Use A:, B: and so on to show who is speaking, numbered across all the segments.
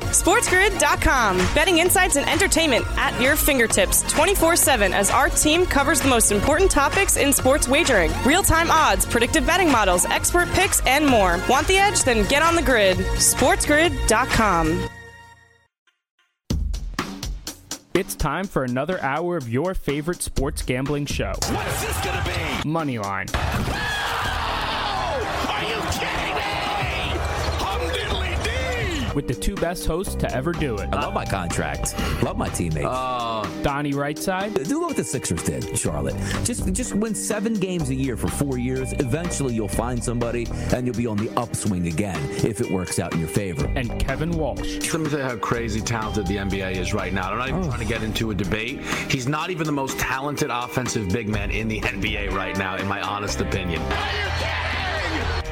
A: SportsGrid.com. Betting insights and entertainment at your fingertips 24 7 as our team covers the most important topics in sports wagering real time odds, predictive betting models, expert picks, and more. Want the edge? Then get on the grid. SportsGrid.com.
B: It's time for another hour of your favorite sports gambling show.
C: What is this gonna be?
B: Moneyline.
C: Are you kidding me? Hum diddly dee!
B: With the two best hosts to ever do it.
D: I love my contract. Love my teammates.
B: Uh, Donnie Rightside uh,
D: Do what the Sixers did, Charlotte. Just just win seven games a year for four years. Eventually, you'll find somebody, and you'll be on the upswing again if it works out in your favor.
B: and Kevin Walsh.
E: Let me tell you how crazy talented the NBA is right now. I'm not even oh. trying to get into a debate. He's not even the most talented offensive big man in the NBA right now, in my honest opinion.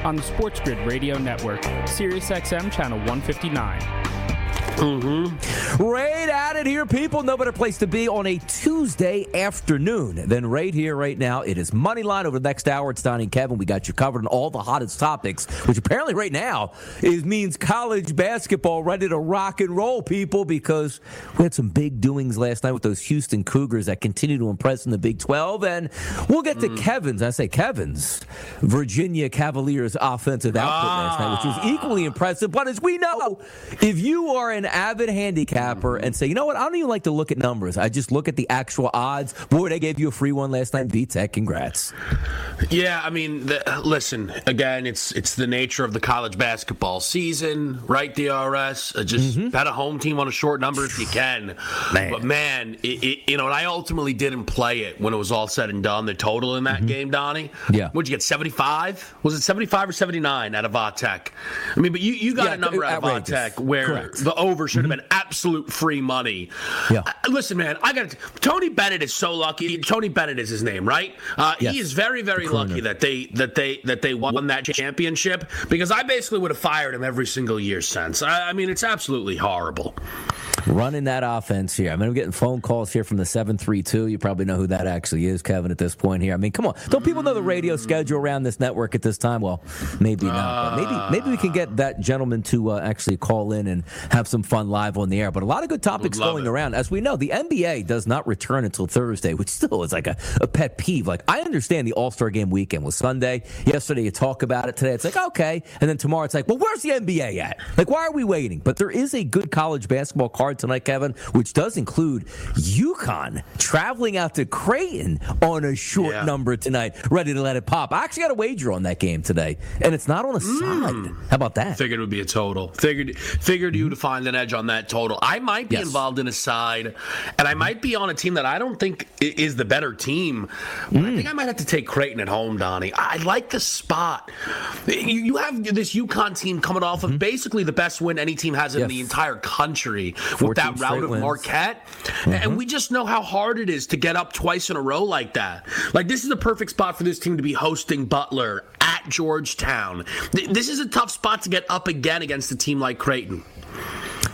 B: On the Sports Grid Radio Network, Sirius XM Channel 159. Mm-hmm.
D: Right at it here, people. No better place to be on a Tuesday afternoon than right here, right now. It is Moneyline over the next hour. It's Donnie and Kevin. We got you covered on all the hottest topics, which apparently right now is means college basketball ready to rock and roll, people, because we had some big doings last night with those Houston Cougars that continue to impress in the Big 12. And we'll get to mm. Kevin's, I say Kevin's, Virginia Cavaliers offensive output last night, which was equally impressive. But as we know, if you are an avid handicapper mm-hmm. and say, you know what, I don't even like to look at numbers. I just look at the actual odds. Boy, they gave you a free one last night. Va Tech, congrats.
E: Yeah, I mean, the, listen. Again, it's it's the nature of the college basketball season, right? DRS, uh, just mm-hmm. bet a home team on a short number if you can.
D: Man.
E: But man, it, it, you know, and I ultimately didn't play it when it was all said and done. The total in that mm-hmm. game, Donnie.
D: Yeah.
E: What'd you get? Seventy five? Was it seventy five or seventy nine out of Va Tech? I mean, but you you got
D: Yeah,
E: a number out of.
D: Va
E: Tech where
D: Correct.
E: the over should have been absolute free money.
D: Yeah.
E: Uh, Listen, man, I got Tony Bennett is so lucky. Tony Bennett is his name, right? Uh,
D: Yes.
E: He is very, very lucky that they that they that they won that championship because I basically would have fired him every single year since. I, I mean, it's absolutely horrible.
D: Running that offense here. I mean, I'm getting phone calls here from the 732. You probably know who that actually is, Kevin, at this point here. I mean, come on. Don't people know the radio schedule around this network at this time? Well, maybe not. But maybe maybe we can get that gentleman to uh, actually call in and have some fun live on the air. But a lot of good topics going
E: it.
D: around. As we know, the NBA does not return until Thursday, which still is like a, a pet peeve. Like, I understand the All Star game weekend was Sunday. Yesterday, you talk about it. Today, it's like, okay. And then tomorrow, it's like, well, where's the NBA at? Like, why are we waiting? But there is a good college basketball card tonight, Kevin, which does include UConn traveling out to Creighton on a short
E: Yeah.
D: number tonight, ready to let it pop. I actually got a wager on that game today, and it's not on a hmm. side. How about that?
E: Figured it would be a total. Figured figured you to find an edge on that total. I might be
D: Yes.
E: involved in a side, and I mm-hmm. might be on a team that I don't think is the better team. But I think mm. I might have to take Creighton at home, Donnie. I like the spot. You, have this UConn team coming off of mm-hmm. basically the best win any team has in
D: Yes.
E: the entire country with that route of
D: wins.
E: Marquette, and mm-hmm. we just know how hard it is to get up twice in a row like that. Like this is the perfect spot for this team to be hosting Butler at Georgetown. This is a tough spot to get up again against a team like Creighton.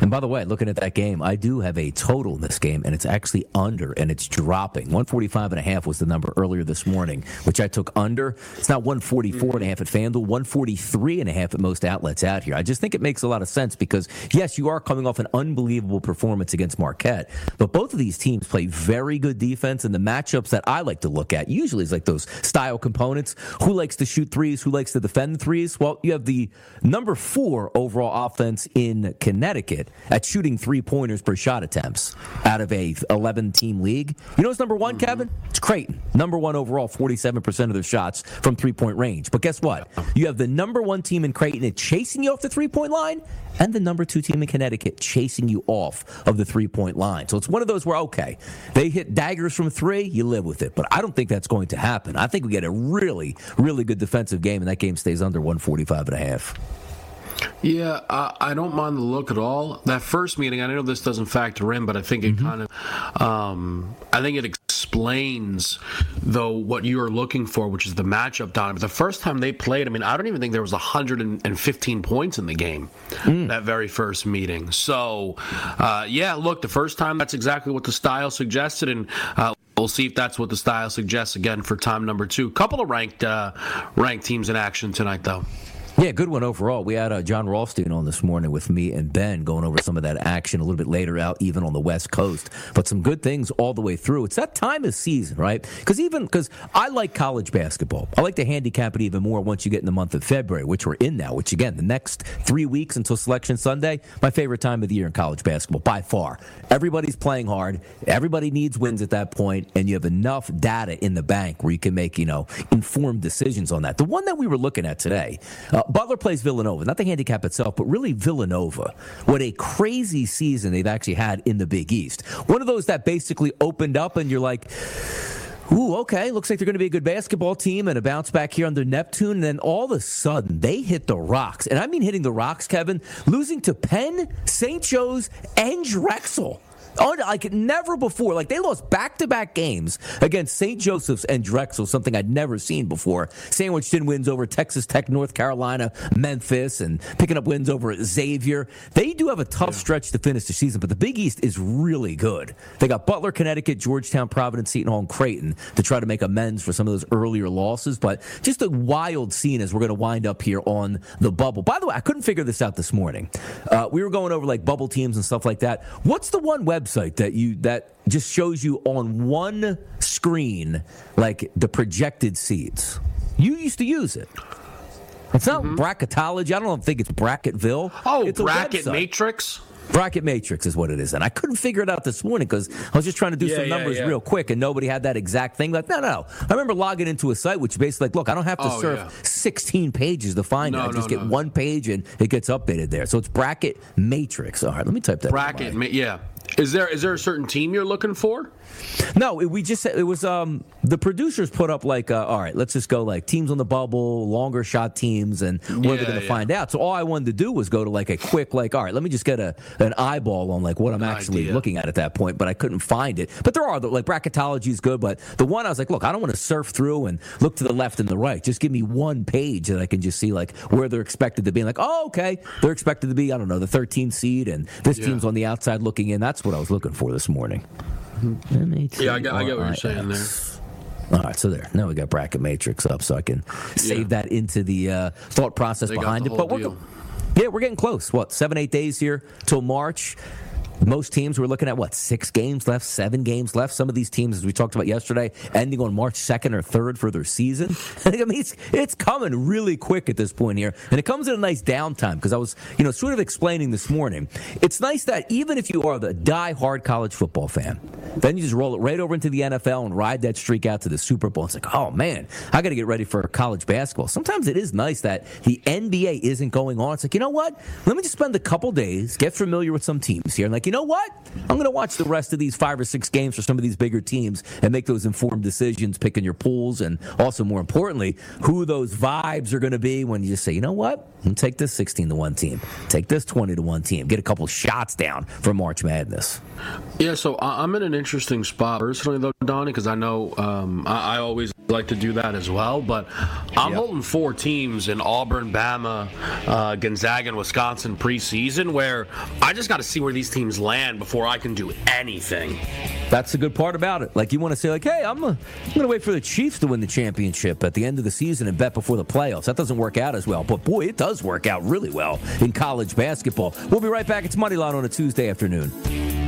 D: And by the way, looking at that game, I do have a total in this game, and it's actually under, and it's dropping. 145 and a half was the number earlier this morning, which I took under. It's not 144 and a half at FanDuel, 143 and a half at most outlets out here. I just think it makes a lot of sense because, yes, you are coming off an unbelievable performance against Marquette, but both of these teams play very good defense, and the matchups that I like to look at usually is like those style components. Who likes to shoot threes? Who likes to defend threes? Well, you have the number four overall offense in Connecticut at shooting three pointers per shot attempts out of a 11 team league. You know what's number one, mm-hmm. Kevin? It's Creighton. Number one overall, 47% of their shots from three point range. But guess what? You have the number one team in Creighton chasing you off the three point line and the number two team in Connecticut chasing you off of the three point line. So it's one of those where, okay, they hit daggers from three, you live with it. But I don't think that's going to happen. I think we get a really, really good defensive game, and that game stays under 145 and a half.
E: Yeah, uh, I don't mind the look at all. That first meeting, I know this doesn't factor in, but I think it mm-hmm. kind of, um, I think it explains though what you are looking for, which is the matchup. Don, but the first time they played, I mean, I don't even think there was 115 points in the game mm. that very first meeting. So, uh, yeah, look, the first time that's exactly what the style suggested, and. Uh, We'll see if that's what the style suggests again for time number two. Couple of ranked uh, ranked teams in action tonight, though.
D: Yeah, good one overall. We had uh, Jon Rothstein on this morning with me and Ben going over some of that action a little bit later out, even on the West Coast. But some good things all the way through. It's that time of season, right? Because even because I like college basketball, I like to handicap it even more once you get in the month of February, which we're in now. Which again, the next three weeks until Selection Sunday, my favorite time of the year in college basketball by far. Everybody's playing hard. Everybody needs wins at that point, and you have enough data in the bank where you can make you know informed decisions on that. The one that we were looking at today. Uh, Butler plays Villanova, not the handicap itself, but really Villanova. What a crazy season they've actually had in the Big East. One of those that basically opened up, and you're like, Ooh, okay. Looks like they're going to be a good basketball team and a bounce back here under Neptune. And then all of a sudden, they hit the rocks. And I mean hitting the rocks, Kevin, losing to Penn, St. Joe's, and Drexel like never before. Like they lost back to back games against St. Joseph's and Drexel, something I'd never seen before. Sandwiched in wins over Texas Tech, North Carolina, Memphis, and picking up wins over Xavier. They do have a tough stretch to finish the season, but the Big East is really good. They got Butler, Connecticut, Georgetown, Providence, Seton Hall, and Creighton to try to make amends for some of those earlier losses. But just a wild scene as we're going to wind up here on the bubble. By the way, I couldn't figure this out this morning. Uh, we were going over like bubble teams and stuff like that. What's the one website? Website that you that just shows you on one screen like the projected seeds. You used to use it. It's not mm-hmm. bracketology. I don't think it's Bracketville.
E: Oh,
D: it's
E: bracket matrix.
D: Bracket Matrix is what it is. And I couldn't figure it out this morning because I was just trying to do yeah, some numbers yeah, yeah. real quick and nobody had that exact thing. Like, no, no. I remember logging into a site which basically like, look, I don't have to oh, surf 16 pages to find no, it. I just no, get no. one page and it gets updated there. So it's Bracket Matrix. All right, let me type that.
E: Bracket, ma- yeah. Is there is there a certain team you're looking for?
D: No, we just it was um the producers put up like uh, all right, let's just go like teams on the bubble, longer shot teams, and what yeah, they're going to yeah. find out. So all I wanted to do was go to like a quick like all right, let me just get a an eyeball on like what I'm actually idea. looking at at that point, but I couldn't find it. But there are like bracketology is good, but the one I was like, look, I don't want to surf through and look to the left and the right. Just give me one page that I can just see like where they're expected to be. like, oh, okay, they're expected to be I don't know the 13th seed, and this yeah. team's on the outside looking in. That's what I was looking for this morning.
E: Yeah, I get, I get what you're saying there.
D: All right, so there. Now we got bracket matrix up, so I can save yeah. that into the uh, thought process
E: they
D: behind
E: it.
D: But
E: we're,
D: yeah, we're getting close. What seven, eight days here till March. Most teams were looking at what six games left, seven games left. Some of these teams, as we talked about yesterday, ending on March second or third for their season. I mean, it's, it's coming really quick at this point here, and it comes at a nice downtime because I was, you know, sort of explaining this morning. It's nice that even if you are the die-hard college football fan, then you just roll it right over into the NFL and ride that streak out to the Super Bowl. It's like, oh man, I got to get ready for college basketball. Sometimes it is nice that the NBA isn't going on. It's like, you know what? Let me just spend a couple days, get familiar with some teams here, and like you know what? I'm going to watch the rest of these five or six games for some of these bigger teams and make those informed decisions, picking your pools, and also more importantly, who those vibes are going to be when you just say, you know what? take this 16 to one team, take this 20 to one team, get a couple shots down for March Madness.
E: Yeah, so I'm in an interesting spot personally, though, Donnie, because I know um, I, I, always like to do that as well. But I'm yep. holding four teams in Auburn, Bama, uh, Gonzaga, and Wisconsin preseason, where I just got to see where these teams land before I can do anything.
D: That's the good part about it. Like you want to say, like, hey, I'm, uh, I'm going to wait for the Chiefs to win the championship at the end of the season and bet before the playoffs. That doesn't work out as well, but boy, it does work out really well in college basketball. We'll be right back. It's Moneyline on a Tuesday afternoon.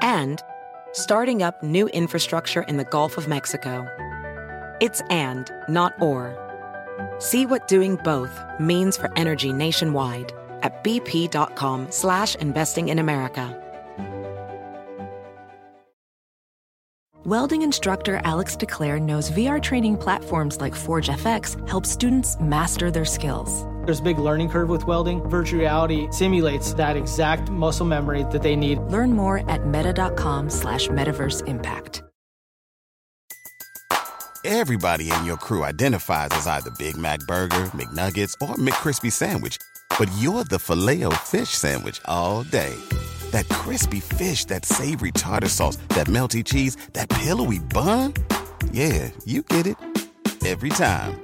F: and starting up new infrastructure in the Gulf of Mexico. It's and, not or. See what doing both means for energy nationwide at bp.com slash investing in America.
G: Welding instructor Alex DeClaire knows VR training platforms like ForgeFX help students master their skills.
H: There's a big learning curve with welding. Virtual reality simulates that exact muscle memory that they need.
G: Learn more at meta.com slash metaverse impact.
I: Everybody in your crew identifies as either Big Mac Burger, McNuggets, or McCrispy Sandwich. But you're the filet fish Sandwich all day. That crispy fish, that savory tartar sauce, that melty cheese, that pillowy bun. Yeah, you get it every time.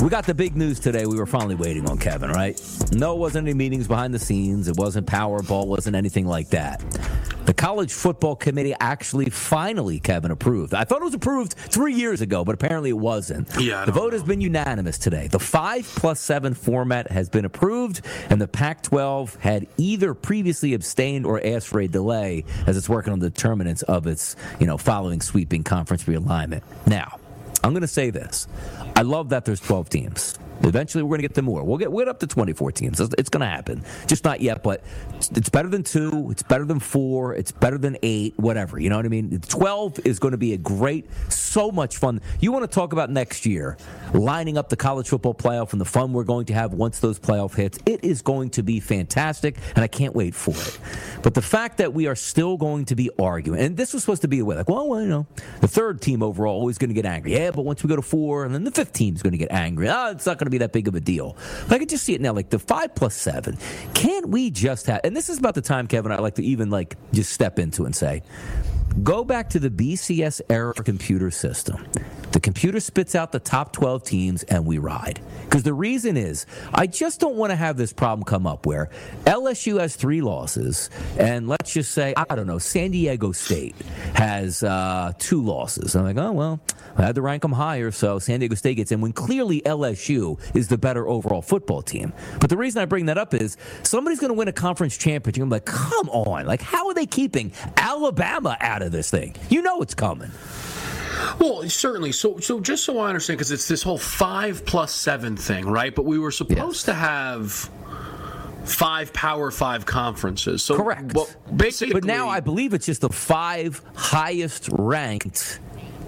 D: We got the big news today. We were finally waiting on Kevin, right? No, it wasn't any meetings behind the scenes. It wasn't Powerball. Wasn't anything like that. The College Football Committee actually finally, Kevin, approved. I thought it was approved three years ago, but apparently it wasn't.
E: Yeah,
D: the vote
E: know.
D: has been unanimous today. The five plus seven format has been approved, and the Pac 12 had either previously abstained or asked for a delay as it's working on the determinants of its, you know, following sweeping conference realignment. Now, I'm going to say this. I love that there's 12 teams. Eventually, we're going to get to more. We'll get, we'll get up to 24 teams. It's, going to happen. Just not yet, but it's better than two. It's better than four. It's better than eight, whatever. You know what I mean? 12 is going to be a great, so much fun. You want to talk about next year, lining up the college football playoff and the fun we're going to have once those playoff hits. It is going to be fantastic, and I can't wait for it. But the fact that we are still going to be arguing, and this was supposed to be a way, like, well, well you know, the third team overall always going to get angry. Yeah, but once we go to four, and then the fifth team's going to get angry. Oh, it's not going to be that big of a deal. But I could just see it now, like the five plus seven. Can't we just have? And this is about the time, Kevin. I like to even like just step into and say, go back to the BCS era computer system. The computer spits out the top 12 teams and we ride. Because the reason is, I just don't want to have this problem come up where LSU has three losses, and let's just say, I don't know, San Diego State has uh, two losses. I'm like, oh, well, I had to rank them higher, so San Diego State gets in when clearly LSU is the better overall football team. But the reason I bring that up is somebody's going to win a conference championship. I'm like, come on. Like, how are they keeping Alabama out of this thing? You know it's coming.
E: Well, certainly. So, so just so I understand, because it's this whole five plus seven thing, right? But we were supposed yes. to have five Power Five conferences. So,
D: correct.
E: Well, basically,
D: but now I believe it's just the five highest ranked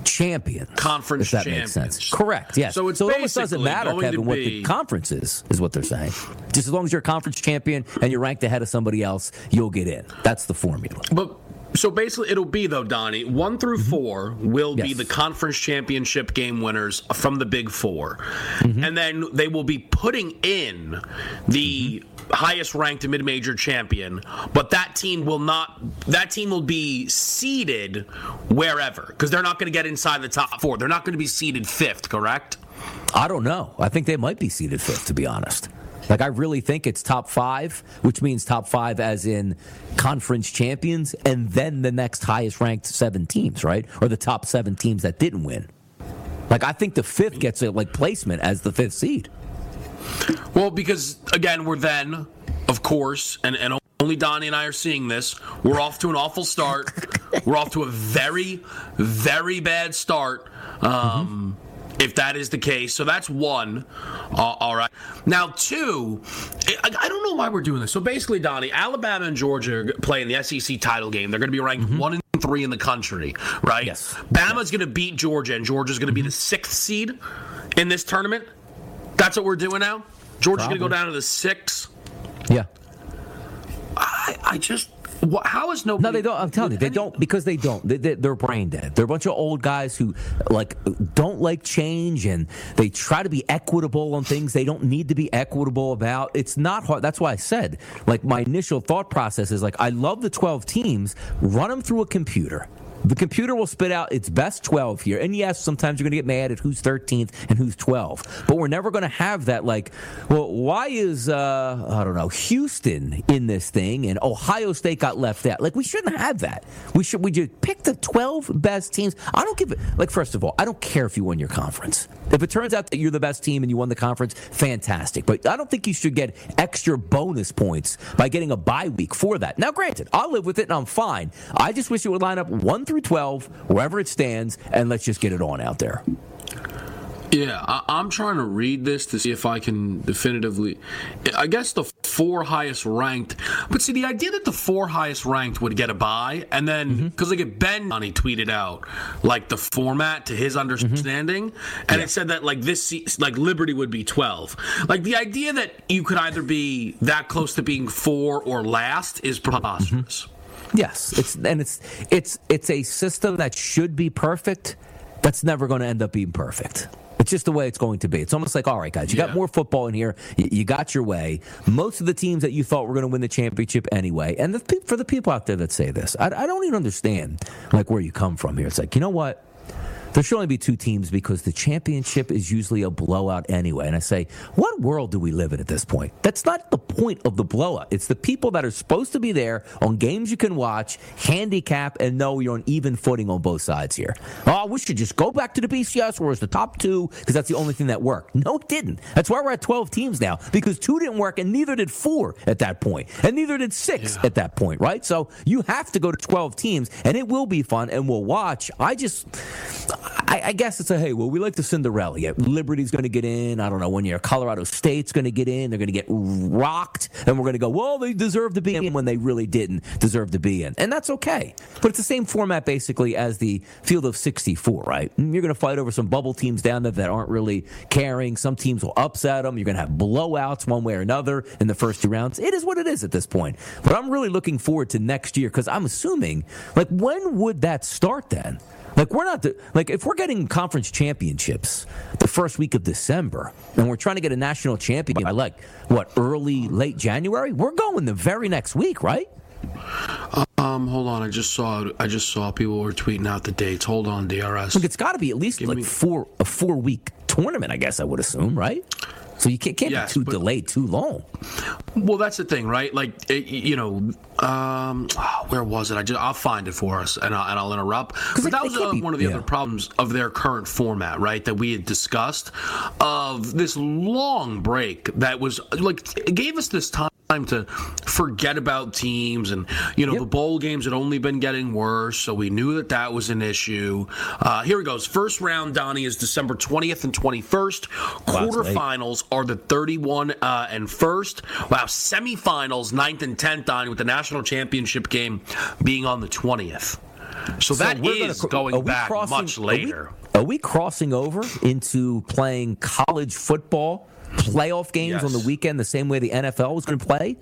D: champions.
E: Conference
D: if that
E: champions.
D: makes sense. Correct. Yes.
E: So, it's
D: so it almost doesn't matter, Kevin, what the conference is, is what they're saying. Just as long as you're a conference champion and you're ranked ahead of somebody else, you'll get in. That's the formula.
E: But so basically, it'll be though, Donnie. One through mm-hmm. four will yes. be the conference championship game winners from the Big 4 mm-hmm. and then they will be putting in the mm-hmm. highest ranked mid major champion. But that team will not. That team will be seeded wherever because they're not going to get inside the top four. They're not going to be seeded fifth. Correct?
D: I don't know. I think they might be seeded fifth, to be honest. Like, I really think it's top five, which means top five as in conference champions, and then the next highest ranked seven teams, right? Or the top seven teams that didn't win. Like, I think the fifth gets a like placement as the fifth seed.
E: Well, because again, we're then, of course, and, and only Donnie and I are seeing this. We're off to an awful start. We're off to a very, very bad start. Um. If that is the case, so that's one. Uh, all right. Now, two, I, I, don't know why we're doing this. So basically, Donnie, Alabama and Georgia are playing the SEC title game. They're going to be ranked mm-hmm. one and three in the country, right?
D: Yes.
E: Bama's going to beat Georgia, and Georgia's going to be the sixth seed in this tournament. That's what we're doing now. Georgia's going to go down to the six.
D: Yeah.
E: I, I just how is nobody?
D: No, they don't. I'm telling you, they don't because they don't. They, are brain dead. They're a bunch of old guys who like don't like change, and they try to be equitable on things they don't need to be equitable about. It's not hard. That's why I said, like, my initial thought process is like, I love the 12 teams. Run them through a computer. The computer will spit out its best 12 here. And yes, sometimes you're going to get mad at who's 13th and who's 12. But we're never going to have that, like, well, why is, uh, I don't know, Houston in this thing and Ohio State got left out? Like, we shouldn't have that. We should, we just pick the 12 best teams. I don't give it, like, first of all, I don't care if you won your conference. If it turns out that you're the best team and you won the conference, fantastic. But I don't think you should get extra bonus points by getting a bye week for that. Now, granted, I'll live with it and I'm fine. I just wish it would line up one through 12, wherever it stands, and let's just get it on out there.
E: Yeah, I, am trying to read this to see if I can definitively. I guess the four highest ranked, but see the idea that the four highest ranked would get a bye, and then because mm-hmm. like Ben he tweeted out like the format to his understanding, mm-hmm. and yeah. it said that like this like Liberty would be 12. Like the idea that you could either be that close to being four or last is preposterous. Mm-hmm.
D: Yes, it's and it's it's it's a system that should be perfect. That's never going to end up being perfect. It's just the way it's going to be. It's almost like, all right, guys, you yeah. got more football in here. You, you, got your way. Most of the teams that you thought were going to win the championship anyway. And the, for the people out there that say this, I, I don't even understand like where you come from here. It's like, you know what? There should only be two teams because the championship is usually a blowout anyway. And I say, what world do we live in at this point? That's not the point of the blowout. It's the people that are supposed to be there on games you can watch, handicap, and know you're on even footing on both sides here. Oh, we should just go back to the BCS where it's the top two because that's the only thing that worked. No, it didn't. That's why we're at 12 teams now because two didn't work and neither did four at that point, and neither did six yeah. at that point, right? So you have to go to 12 teams, and it will be fun, and we'll watch. I just. I, I, guess it's a hey, well, we like the Cinderella. Yeah, Liberty's going to get in. I don't know when year Colorado State's going to get in. They're going to get rocked, and we're going to go, well, they deserve to be in when they really didn't deserve to be in, and that's okay. But it's the same format basically as the field of 64, right? You're going to fight over some bubble teams down there that aren't really caring. Some teams will upset them. You're going to have blowouts one way or another in the first two rounds. It is what it is at this point. But I'm really looking forward to next year because I'm assuming, like, when would that start then? Like we're not the, like if we're getting conference championships the first week of December and we're trying to get a national champion by like what early late January, we're going the very next week, right?
E: Um, hold on. I just saw. I just saw people were tweeting out the dates. Hold on, DRS.
D: Look, it's got to be at least Give like me... four a four week tournament. I guess I would assume, right? So you can't, can't yes, be too but, delayed too long.
E: Well, that's the thing, right? Like, it, you know, um, oh, where was it? I just I'll find it for us, and I'll, and I'll interrupt. But that was uh, one of the yeah. other problems of their current format, right? That we had discussed of this long break that was like it gave us this time to forget about teams and you know yep. the bowl games had only been getting worse so we knew that that was an issue uh, here he goes first round donnie is december 20th and 21st quarterfinals are the 31 uh, and first wow semifinals 9th and 10th donnie with the national championship game being on the 20th so, so that is going back crossing, much later.
D: Are we, are we crossing over into playing college football playoff games yes. on the weekend the same way the NFL was going to play?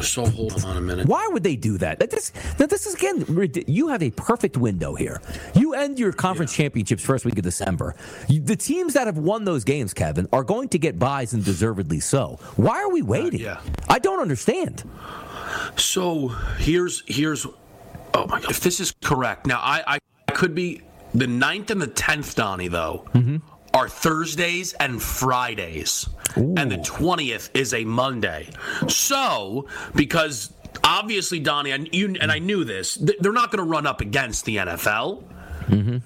E: So hold on a minute.
D: Why would they do that? This, this is again, you have a perfect window here. You end your conference yeah. championships first week of December. You, the teams that have won those games, Kevin, are going to get byes and deservedly so. Why are we waiting? Uh, yeah. I don't understand.
E: So here's here's oh my god, if this is correct. Now I I could be the ninth and the tenth, Donnie though. Mm-hmm are Thursdays and Fridays. Ooh. And the 20th is a Monday. So, because obviously, Donnie, and, you, and I knew this, they're not going to run up against the NFL. Mm-hmm.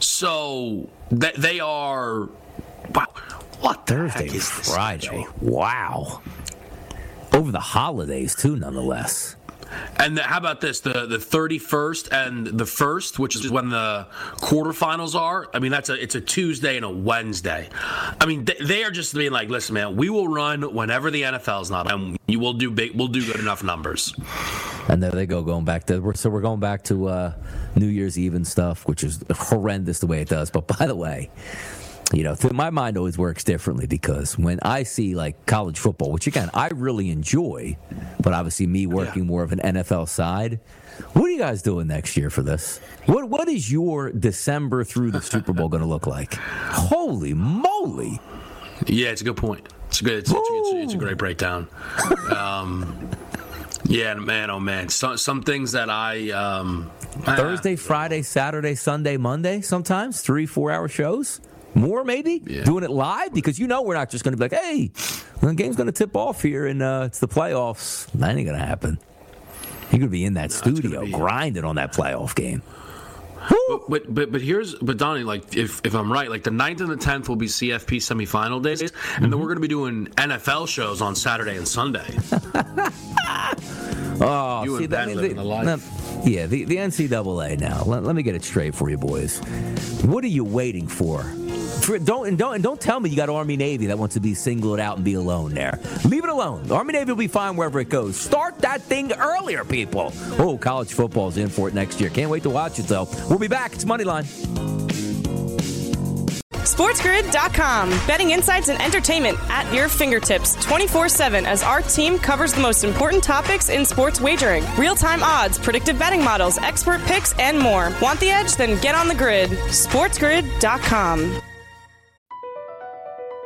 E: So, th- they are. Wow. What
D: Thursday is Friday? Wow. Over the holidays too, nonetheless.
E: And the, how about this? The the thirty first and the first, which is when the quarterfinals are. I mean, that's a it's a Tuesday and a Wednesday. I mean, they, they are just being like, listen, man, we will run whenever the NFL's not, and you will do big, we'll do good enough numbers.
D: And there they go, going back to so we're going back to uh, New Year's Eve and stuff, which is horrendous the way it does. But by the way, you know, my mind always works differently because when I see like college football, which again I really enjoy, but obviously me working yeah. more of an NFL side. What are you guys doing next year for this? What What is your December through the Super Bowl going to look like? Holy moly!
E: Yeah, it's a good point. It's a good. It's, it's, it's a great breakdown. Um, yeah, man. Oh man. Some some things that I um,
D: Thursday, Friday, Saturday, Sunday, Monday. Sometimes three, four hour shows. More maybe yeah. doing it live because you know we're not just going to be like, hey, the game's going to tip off here and uh, it's the playoffs. That ain't going to happen. You're going to be in that no, studio grinding on that playoff game.
E: But, but, but but here's but Donnie like if if I'm right like the 9th and the tenth will be CFP semifinal days and mm-hmm. then we're going to be doing NFL shows on Saturday and Sunday.
D: oh, you see that? The, the yeah, the the NCAA now. Let, let me get it straight for you boys. What are you waiting for? For, don't and don't and don't tell me you got Army Navy that wants to be singled out and be alone there. Leave it alone. Army Navy will be fine wherever it goes. Start that thing earlier, people. Oh, college football's in for it next year. Can't wait to watch it though. We'll be back. It's Moneyline.
A: SportsGrid.com. Betting insights and entertainment at your fingertips 24 7 as our team covers the most important topics in sports wagering real time odds, predictive betting models, expert picks, and more. Want the edge? Then get on the grid. SportsGrid.com.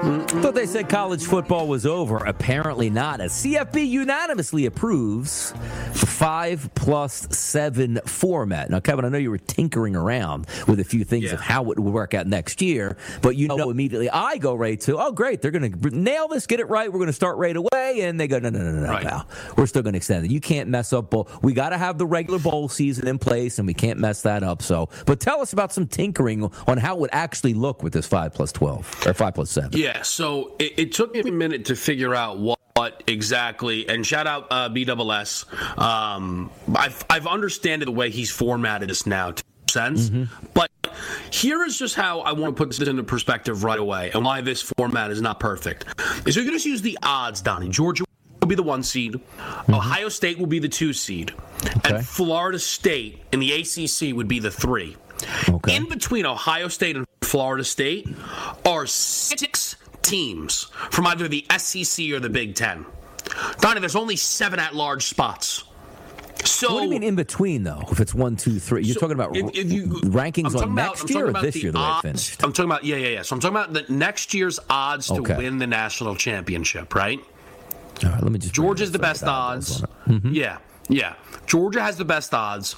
D: Thought they said college football was over. Apparently not. As CFB unanimously approves the five plus seven format. Now, Kevin, I know you were tinkering around with a few things yeah. of how it would work out next year, but you know immediately I go right to, oh, great, they're going to nail this, get it right. We're going to start right away. And they go, no, no, no, no, no, right. pal. We're still going to extend it. You can't mess up. Bowl. We got to have the regular bowl season in place, and we can't mess that up. So, but tell us about some tinkering on how it would actually look with this five plus 12 or five plus seven.
E: Yeah. So, so it, it, took me a minute to figure out what, what exactly. And shout out uh, BSS. Um, I've I've understood the way he's formatted this now. To sense, mm-hmm. but here is just how I want to put this into perspective right away, and why this format is not perfect. Is you're going to use the odds, Donnie. Georgia will be the one seed. Mm-hmm. Ohio State will be the two seed, okay. and Florida State in the ACC would be the three. Okay. In between Ohio State and Florida State are six teams from either the SEC or the Big Ten. Donnie, there's only seven at large spots. So,
D: what do you mean in between though? If it's one, two, three, you're so talking about if, if you, rankings on about, next year or this year? The odds, way it finished.
E: I'm talking about yeah, yeah, yeah. So I'm talking about the next year's odds to win the national championship, right?
D: All right, let me just.
E: Georgia's the best odds. Mm-hmm. Yeah, yeah. Georgia has the best odds.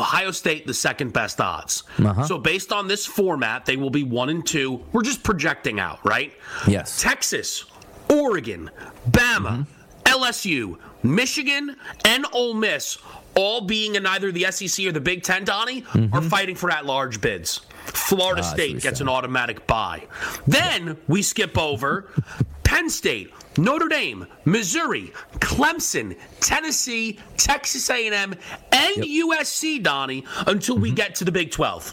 E: Ohio State, the second best odds.
D: Uh-huh.
E: So, based on this format, they will be one and two. We're just projecting out, right?
D: Yes.
E: Texas, Oregon, Bama, LSU, Michigan, and Ole Miss, all being in either the SEC or the Big Ten, Donnie, are fighting for at large bids. Florida
D: Ah, I see what
E: State gets an automatic bye. Then we skip over Penn State, Notre Dame, Missouri, Clemson, Tennessee, Texas A&M, and USC, Donnie, until
D: Mm-hmm.
E: we get to the Big 12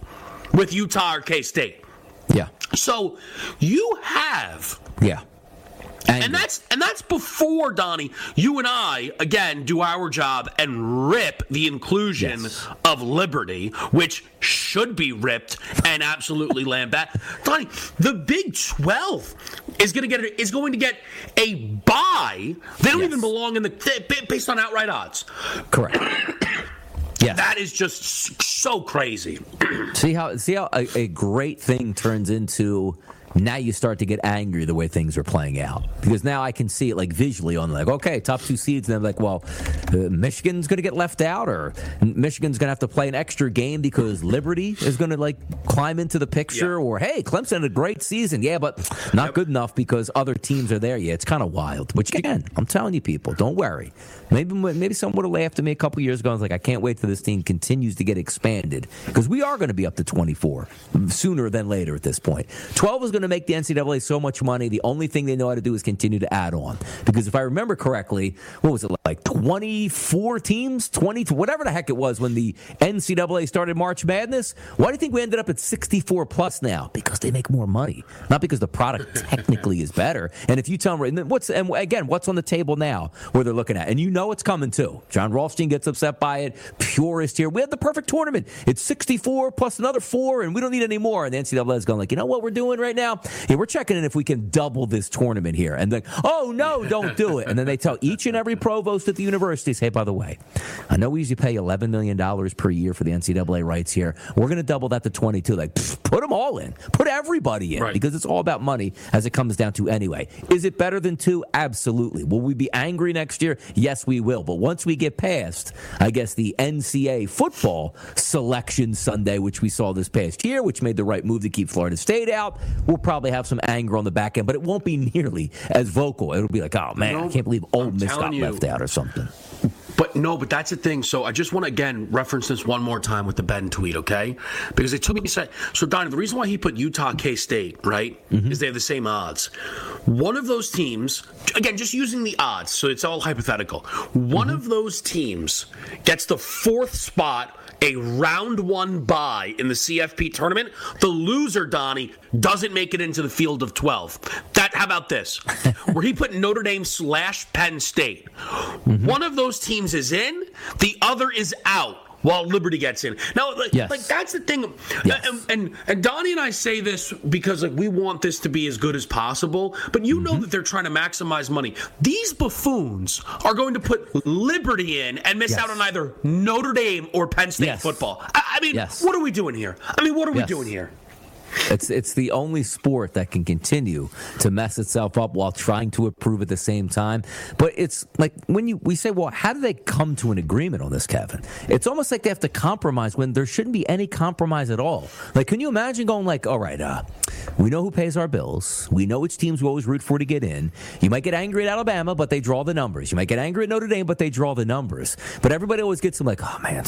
E: with Utah or K-State.
D: Yeah.
E: So you have
D: Yeah.
E: and that's and that's before Donnie, you and I again do our job and rip the inclusion
D: Yes.
E: of liberty, which should be ripped and absolutely lambasted. Donnie, the Big Twelve is going to get is going to get a bye. They don't
D: Yes.
E: even belong in the based on outright odds.
D: correct. Yes.
E: That is just so crazy.
D: See how see how a, a great thing turns into now you start to get angry the way things are playing out. Because now I can see it like visually on like okay top two seeds and I'm like well uh, Michigan's going to get left out or Michigan's going to have to play an extra game because Liberty is going to like climb into the picture
E: Yeah.
D: or hey Clemson had a great season. Yeah but not good enough because other teams are there. Yeah it's kind of wild. Which again I'm telling you people don't worry maybe maybe someone would have laughed at me a couple years ago and was like I can't wait till this team continues to get expanded. Because we are going to be up to 24 sooner than later at this point. point 12 is going to make the NCAA so much money the only thing they know how to do is continue to add on. Because if I remember correctly what was it like 24 teams? 20 whatever the heck it was when the NCAA started March Madness? Why do you think we ended up at 64 plus now? Because they make more money not because the product technically is better. And if you tell them what's and again what's on the table now where they're looking at? And you know it's coming too. Jon Rothstein gets upset by it. Purist here. We had the perfect tournament. It's 64 plus another four and we don't need any more. And the NCAA is going like you know what we're doing right now? Yeah we're checking in if we can double this tournament here. And then oh no don't do it. And then they tell each and every provost at the universities hey by the way I know we usually pay 11 million dollars per year for the NCAA rights here. We're going to double that to 22 like pff, put them all in. Put everybody in
E: Right.
D: because it's all about money as it comes down to anyway. Is it better than two? Absolutely. Will we be angry next year? Yes we will but once we get past I guess the NCAA football selection Sunday which we saw this past year which made the right move to keep Florida State out we'll probably have some anger on the back end but it won't be nearly as vocal it'll be like oh man I can't believe Ole
E: I'm
D: Miss got
E: you.
D: left out or something
E: But no, but that's the thing. So I just want to again reference this one more time with the Ben tweet, okay? Because it took me a. So Donnie, the reason why he put Utah K State right mm-hmm. is they have the same odds. One of those teams, again, just using the odds, so it's all hypothetical. One mm-hmm. of those teams gets the fourth spot. A round one bye in the CFP tournament. The loser, Donnie, doesn't make it into the field of 12. That how about this? Where he put Notre Dame slash Penn State. Mm-hmm. One of those teams is in, the other is out. While Liberty gets in, now, like,
D: Yes.
E: like that's the thing,
D: Yes.
E: and, and and Donnie and I say this because like we want this to be as good as possible, but you know mm-hmm. that they're trying to maximize money. These buffoons are going to put Liberty in and miss
D: Yes.
E: out on either Notre Dame or Penn State football. I, I mean, what are we doing here? I mean, what are we doing here?
D: It's it's the only sport that can continue to mess itself up while trying to improve at the same time. But it's like when you we say, well, how do they come to an agreement on this, Kevin? It's almost like they have to compromise when there shouldn't be any compromise at all. Like, can you imagine going like, all right, uh, we know who pays our bills, we know which teams we always root for to get in. You might get angry at Alabama, but they draw the numbers. You might get angry at Notre Dame, but they draw the numbers. But everybody always gets them like, oh man,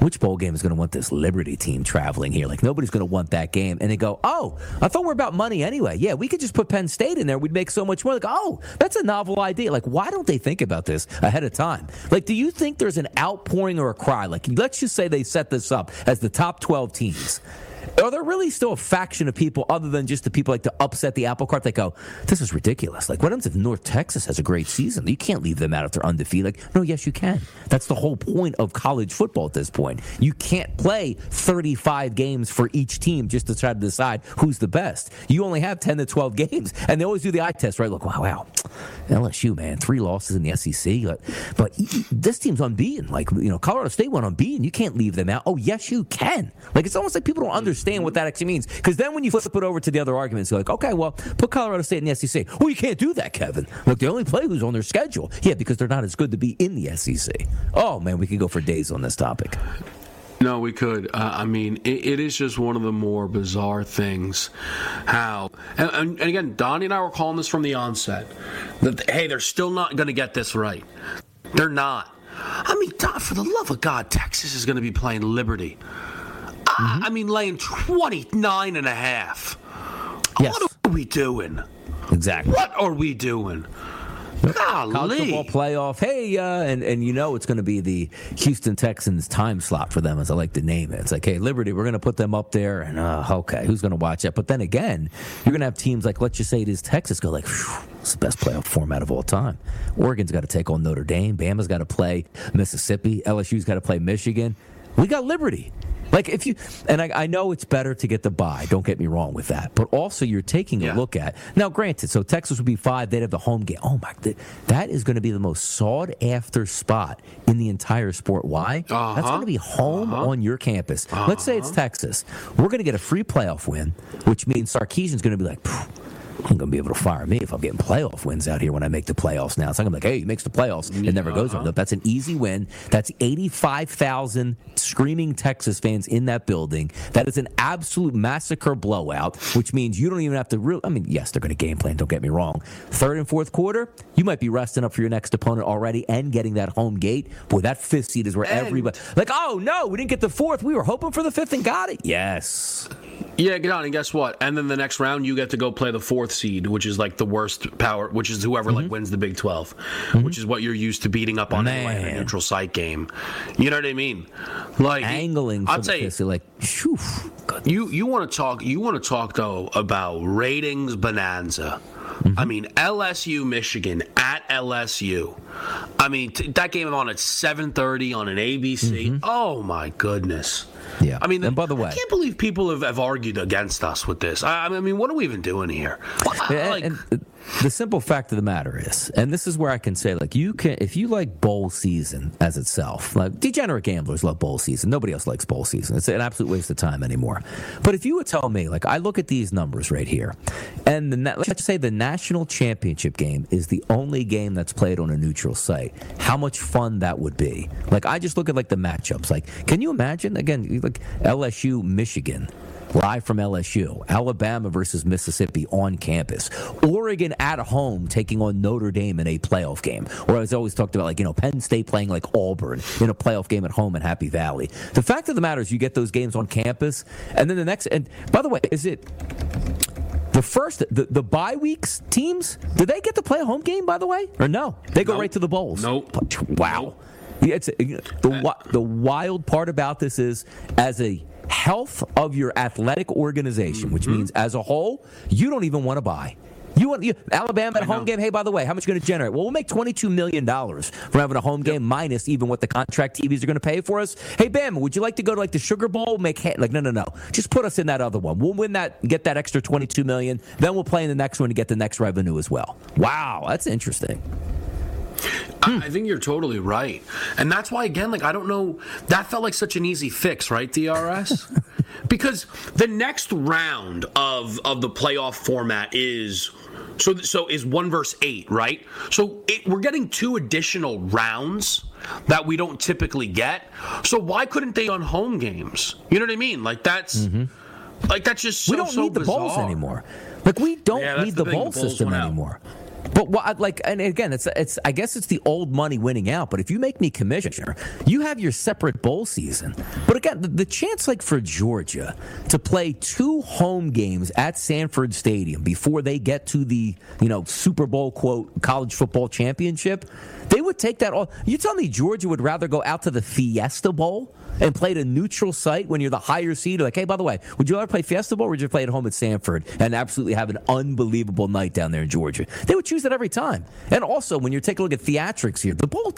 D: which bowl game is going to want this Liberty team traveling here? Like nobody's going to want that game. And they go, oh, I thought we're about money anyway. Yeah, we could just put Penn State in there. We'd make so much more. Like, oh, that's a novel idea. Like, why don't they think about this ahead of time? Like, do you think there's an outpouring or a cry? Like, let's just say they set this up as the top 12 teams. Are there really still a faction of people other than just the people like to upset the apple cart? They go, "This is ridiculous." Like, what happens if North Texas has a great season? You can't leave them out if they're undefeated. Like, no, yes, you can. That's the whole point of college football at this point. You can't play 35 games for each team just to try to decide who's the best. You only have 10 to 12 games, and they always do the eye test, right? Look, wow, wow, LSU, man, three losses in the SEC, but, but this team's unbeaten. Like, you know, Colorado State went unbeaten. You can't leave them out. Oh, yes, you can. Like, it's almost like people don't understand what that actually means. Because then when you flip it over to the other arguments, you're like, okay, well, put Colorado State in the SEC. Well, you can't do that, Kevin. Look, they only play who's on their schedule. Yeah, because they're not as good to be in the SEC. Oh, man, we could go for days on this topic.
E: No, we could. Uh, I mean, it, it is just one of the more bizarre things. How, and, and, and again, Donnie and I were calling this from the onset. That hey, they're still not going to get this right. They're not. I mean, Don, for the love of God, Texas is going to be playing Liberty. Mm-hmm. I, mean, laying 29 and a half. Yes. What are we doing?
D: Exactly.
E: What are we doing? Golly.
D: College football playoff. Hey, uh, and and you know it's going to be the Houston Texans time slot for them, as I like to name it. It's like, hey, Liberty, we're going to put them up there, and uh, okay, who's going to watch that? But then again, you're going to have teams like, let's just say it is Texas, go like, it's the best playoff format of all time. Oregon's got to take on Notre Dame. Bama's got to play Mississippi. LSU's got to play Michigan. We got Liberty. Like if you and I, I, know it's better to get the bye. Don't get me wrong with that, but also you're taking a look at now. Granted, so Texas would be five. They'd have the home game. Oh my, that is going to be the most sought after spot in the entire sport. Why? Uh-huh. That's going to be home uh-huh. on your campus. Uh-huh. Let's say it's uh-huh. Texas. We're going to get a free playoff win, which means Sarkisian's going to be like. I'm to be able to fire me if I'm getting playoff wins out here when I make the playoffs now. It's not to be like, hey, he makes the playoffs. It never goes uh-huh. That's an easy win. That's 85,000 screaming Texas fans in that building. That is an absolute massacre blowout, which means you don't even have to really, I mean, yes, they're going to game plan, don't get me wrong. Third and fourth quarter, you might be resting up for your next opponent already and getting that home gate. Boy, that fifth seed is where and everybody, like, oh no, we didn't get the fourth. We were hoping for the fifth and got it. Yes.
E: Yeah, get on, and guess what? And then the next round, you get to go play the fourth seed, which is like the worst power, which is whoever mm-hmm. like wins the Big 12 mm-hmm. which is what you're used to beating up on anyway in a neutral site game. You know what I mean? Like
D: angling. I'd say like, whew,
E: you you want to talk? You want to talk though about ratings bonanza. Mm-hmm. I mean, LSU Michigan at LSU. I mean, t- that game on at 7:30 on an ABC. Mm-hmm. Oh my goodness.
D: Yeah.
E: I mean,
D: and by the way,
E: I can't believe people have, have argued against us with this. I, I, mean, what are we even doing here?
D: Like, and, and the simple fact of the matter is, and this is where I can say, like, you can, if you like bowl season as itself, like degenerate gamblers love bowl season. Nobody else likes bowl season. It's an absolute waste of time anymore. But if you would tell me, like, I look at these numbers right here, and the, let's say the national championship game is the only game that's played on a neutral site, how much fun that would be. Like, I just look at like the matchups. Like, can you imagine again, like LSU, Michigan? Live from LSU, Alabama versus Mississippi on campus, Oregon at home taking on Notre Dame in a playoff game. Or as I always talked about, like, you know, Penn State playing like Auburn in a playoff game at home in Happy Valley. The fact of the matter is, you get those games on campus, and then the next, and by the way, is it. The first, the, the bye weeks teams, do they get to play a home game, by the way? Or no? They go nope. right to the bowls.
E: Nope.
D: Wow.
E: Nope.
D: Yeah, it's, the, uh, the wild part about this is, as a health of your athletic organization, which mm-hmm. means as a whole, you don't even want to buy. You want you, Alabama at home game? Hey, by the way, how much are you going to generate? Well, we'll make twenty-two million dollars from having a home game, yep. minus even what the contract TVs are going to pay for us. Hey, Bam, would you like to go to like the Sugar Bowl? Make ha- like no, no, no. Just put us in that other one. We'll win that, get that extra twenty-two million. Then we'll play in the next one to get the next revenue as well. Wow, that's interesting.
E: I think you're totally right. And that's why, again, like, I don't know, that felt like such an easy fix, right, DRS? because the next round of, of the playoff format is. So, so is one verse eight, right? So it, we're getting two additional rounds that we don't typically get. So why couldn't they on home games? You know what I mean? Like that's mm-hmm. like that's just so,
D: we don't
E: so
D: need
E: bizarre.
D: the bowls anymore. Like we don't yeah, need the, the bowl system anymore. But what, like, and again, it's it's. I guess it's the old money winning out. But if you make me commissioner, you have your separate bowl season. But again, the, the chance, like for Georgia, to play two home games at Sanford Stadium before they get to the you know Super Bowl quote college football championship, they would take that all. You tell me Georgia would rather go out to the Fiesta Bowl and played a neutral site when you're the higher seed? Like, hey, by the way, would you ever play Fiesta Bowl or would you play at home at Sanford and absolutely have an unbelievable night down there in Georgia? They would choose that every time. And also, when you're taking a look at theatrics here, the bowl,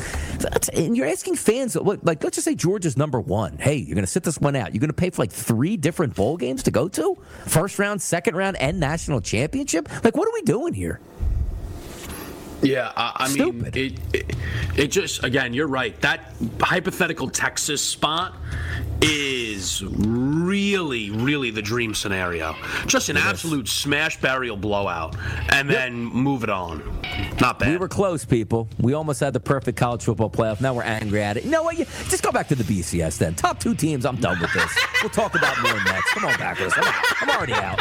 D: and you're asking fans, like, let's just say Georgia's number one. Hey, you're going to sit this one out. You're going to pay for like three different bowl games to go to? First round, second round, and national championship? Like, what are we doing here?
E: Yeah, I, I mean, it, it, it just again, you're right. That hypothetical Texas spot is really, really the dream scenario. Just an absolute smash burial blowout, and then move it on. Not bad.
D: We were close, people. We almost had the perfect college football playoff. Now we're angry at it. You know what? You- Just go back to the BCS then. Top two teams. I'm done with this. we'll talk about more next. Come on back, Chris. I'm. I'm already out.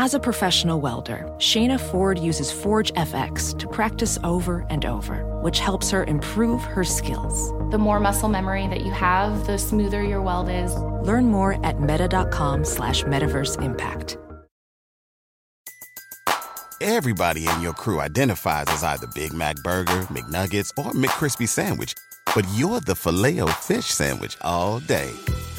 G: As a professional welder, Shayna Ford uses Forge FX to practice over and over, which helps her improve her skills.
J: The more muscle memory that you have, the smoother your weld is.
G: Learn more at meta.com slash metaverse impact.
I: Everybody in your crew identifies as either Big Mac Burger, McNuggets, or McCrispy Sandwich. But you're the Filet-O-Fish Sandwich all day.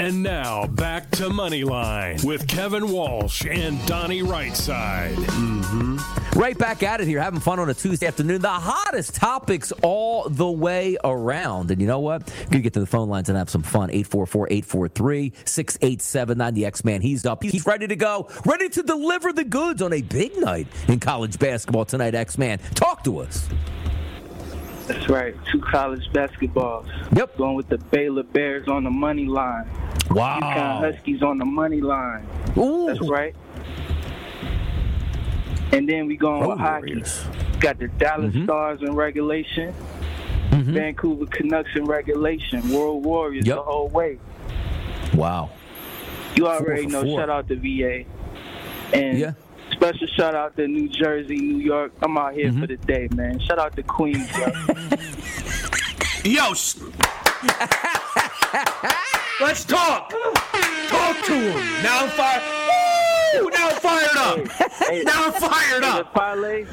C: And now back to Moneyline with Kevin Walsh and Donnie Rightside. Mm-hmm.
D: Right back at it here, having fun on a Tuesday afternoon. The hottest topics all the way around. And you know what? We're going to get to the phone lines and have some fun. 844 843 6879. The X Man, he's up. He's ready to go, ready to deliver the goods on a big night in college basketball tonight, X Man. Talk to us.
K: That's right. Two college basketballs.
D: Yep.
K: Going with the Baylor Bears on the money line.
D: Wow.
K: UConn Huskies on the money line.
D: Ooh.
K: That's right. And then we going with hockey. Got the Dallas
D: Mhm.
K: Stars in regulation.
D: Mm-hmm.
K: Vancouver Canucks in regulation. World Warriors
D: Yep.
K: the whole way.
D: Wow.
K: You already know.
D: four.
K: Shout out to VA. And
D: Yeah.
K: Special shout out to New Jersey, New York. I'm out here
D: Mm-hmm.
K: for the day, man. Shout out to Queens. yo.
E: Yo, let's talk. Talk to him. Now I'm fired. Woo! Now I'm fired up.
K: Hey,
E: Now I'm fired
K: The
E: up.
K: parlay,